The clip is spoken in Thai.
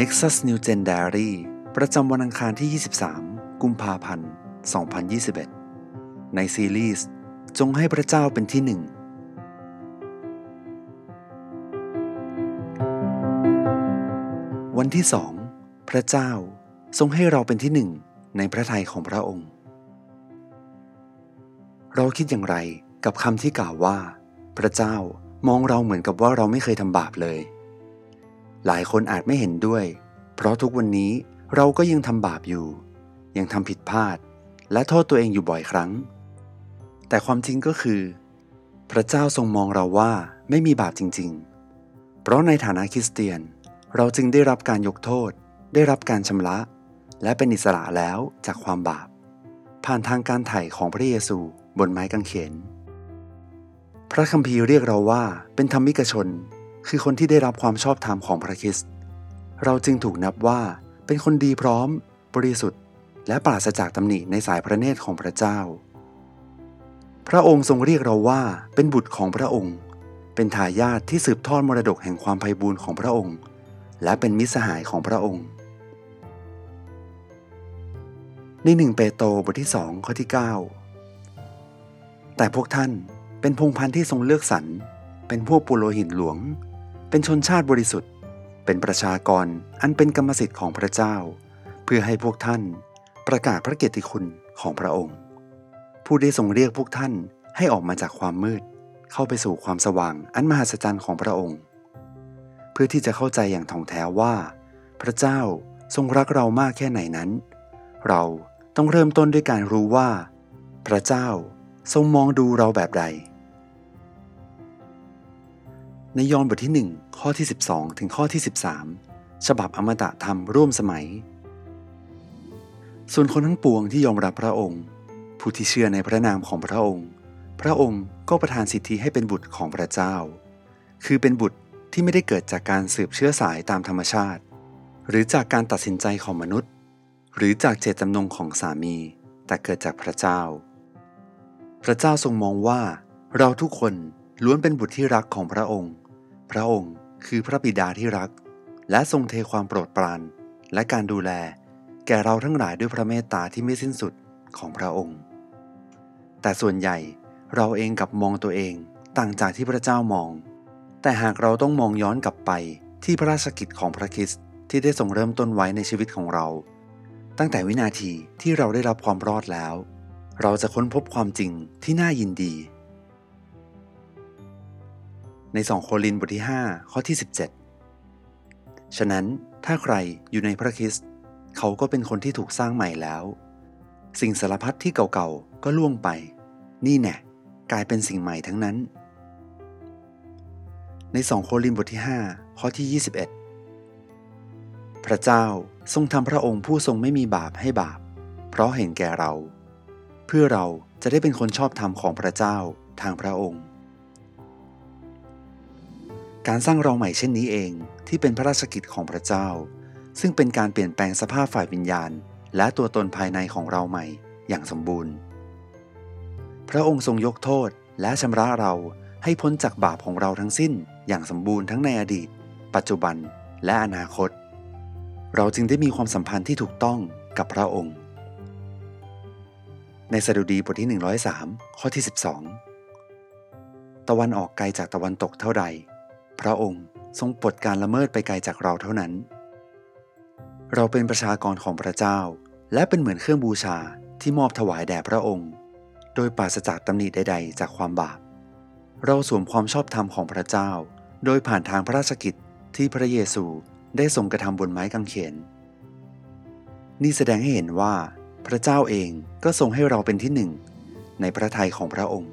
Nexus New Gen Diary ประจำวันอังคารที่ 23 กุมภาพันธ์ 2021 ในซีรีส์ จงให้พระเจ้าเป็นที่หนึ่ง วันที่สองพระเจ้าทรงให้เราเป็นที่หนึ่งในพระทัยของพระองค์ เราคิดอย่างไรกับคำที่กล่าวว่า พระเจ้ามองเราเหมือนกับว่าเราไม่เคยทำบาปเลย หลายคนอาจไม่เห็นด้วย เพราะทุกวันนี้เราก็ยังทำบาปอยู่ ยังทำผิดพลาด และโทษตัวเองอยู่บ่อยครั้ง แต่ความจริงก็คือ พระเจ้าทรงมองเราว่าไม่มีบาปจริง ๆ เพราะในฐานะคริสเตียน เราจึงได้รับการยกโทษ ได้รับการชำระ และเป็นอิสระแล้วจากความบาป ผ่านทางการไถ่ของพระเยซูบนไม้กางเขนพระคัมภีร์เรียกเราว่าเป็นธรรมิกชน คือคนที่ได้รับความชอบธรรมของพระคริสต์เราจึงถูกนับว่าเป็นคนดีพร้อม บริสุทธิ์ และปราศจากตำหนิในสายพระเนตรของพระเจ้า พระองค์ทรงเรียกเราว่าเป็นบุตรของพระองค์ เป็นทายาทที่สืบทอดมรดกแห่งความไพบูรณ์ของพระองค์ และเป็นมิสหายของพระองค์ ในหนึ่งเปโตรบทที่สองข้อที่ 9 แต่พวกท่านเป็นพงพันธุ์ที่ทรงเลือกสรรเป็นพวกปุโรหิตหลวง เป็นชนชาติบริสุทธิ์ เป็นประชากรอันเป็นกรรมสิทธิ์ของพระเจ้า เพื่อให้พวกท่านประกาศพระเกียรติคุณของพระองค์ ผู้ได้ทรงเรียกพวกท่านให้ออกมาจากความมืด เข้าไปสู่ความสว่างอันมหัศจรรย์ของพระองค์ เพื่อที่จะเข้าใจอย่างท่องแท้ว่า พระเจ้าทรงรักเรามากแค่ไหนนั้น เราต้องเริ่มต้นด้วยการรู้ว่า พระเจ้าทรงมองดูเราแบบใด ในยอห์นบทที่ 1 ข้อที่ 12 ถึงข้อที่ 13 ฉบับอมตะธรรมร่วมสมัย ส่วนคนทั้งปวงที่ยอมรับพระองค์ ผู้ที่เชื่อในพระนามของพระองค์ พระองค์ก็ประทานสิทธิให้เป็นบุตรของพระเจ้า คือเป็นบุตรที่ไม่ได้เกิดจากการสืบเชื้อสายตามธรรมชาติ หรือจากการตัดสินใจของมนุษย์ หรือจากเจตจำนงของสามี แต่เกิดจากพระเจ้า พระเจ้าทรงมองว่า เราทุกคนล้วนเป็นบุตรที่รักของพระองค์ พระองค์คือพระบิดาที่รัก และทรงเทความโปรดปรานและการดูแล แก่เราทั้งหลายด้วยพระเมตตาที่ไม่สิ้นสุดของพระองค์ แต่ส่วนใหญ่เราเองกับมองตัวเองต่างจากที่พระเจ้ามอง แต่หากเราต้องมองย้อนกลับไปที่พระราชกิจของพระคริสต์ที่ได้ทรงเริ่มต้นไว้ในชีวิตของเรา ตั้งแต่วินาทีที่เราได้รับความรอดแล้ว เราจะค้นพบความจริงที่น่ายินดี ใน 2 โครินธ์บทที่ 5 ข้อที่ 17 ฉะนั้นถ้าใครอยู่ในพระคริสต์เขาก็เป็นคนที่ถูกสร้างใหม่แล้ว สิ่งสารพัดที่เก่าๆ ก็ล่วงไป นี่แน่กลายเป็นสิ่งใหม่ทั้งนั้น ใน 2 โครินธ์บทที่ 5 ข้อที่ 21 พระเจ้าทรงทำพระองค์ผู้ทรงไม่มีบาปให้บาป เพราะเห็นแก่เรา เพื่อเราจะได้เป็นคนชอบธรรมของพระเจ้าทางพระองค์ การสร้างเราใหม่เช่นนี้เองที่เป็นพระราชกิจของพระเจ้า ซึ่งเป็นการเปลี่ยนแปลงสภาพฝ่ายวิญญาณ และตัวตนภายในของเราใหม่อย่างสมบูรณ์ พระองค์ทรงยกโทษและชำระเราให้พ้นจากบาปของเราทั้งสิ้นอย่างสมบูรณ์ทั้งในอดีต ปัจจุบันและอนาคต เราจึงได้มีความสัมพันธ์ที่ถูกต้องกับพระองค์ ในสดุดีบทที่ 103 ข้อที่ 12 ตะวันออกไกลจากตะวันตกเท่าใด ระองค์ทรงปลดการละเมิดไปไกลจากเราเท่านั้น เราเป็นประชากรของพระเจ้า และเป็นเหมือนเครื่องบูชาที่มอบถวายแด่พระองค์ โดยปราศจากตำหนิใด ๆ จากความบาป เราสวมความชอบธรรมของพระเจ้า โดยผ่านทางพระราชกิจที่พระเยซูได้ทรงกระทำบนไม้กางเขน นี่แสดงให้เห็นว่า พระเจ้าเองก็ทรงให้เราเป็นที่หนึ่งในพระทัยของพระองค์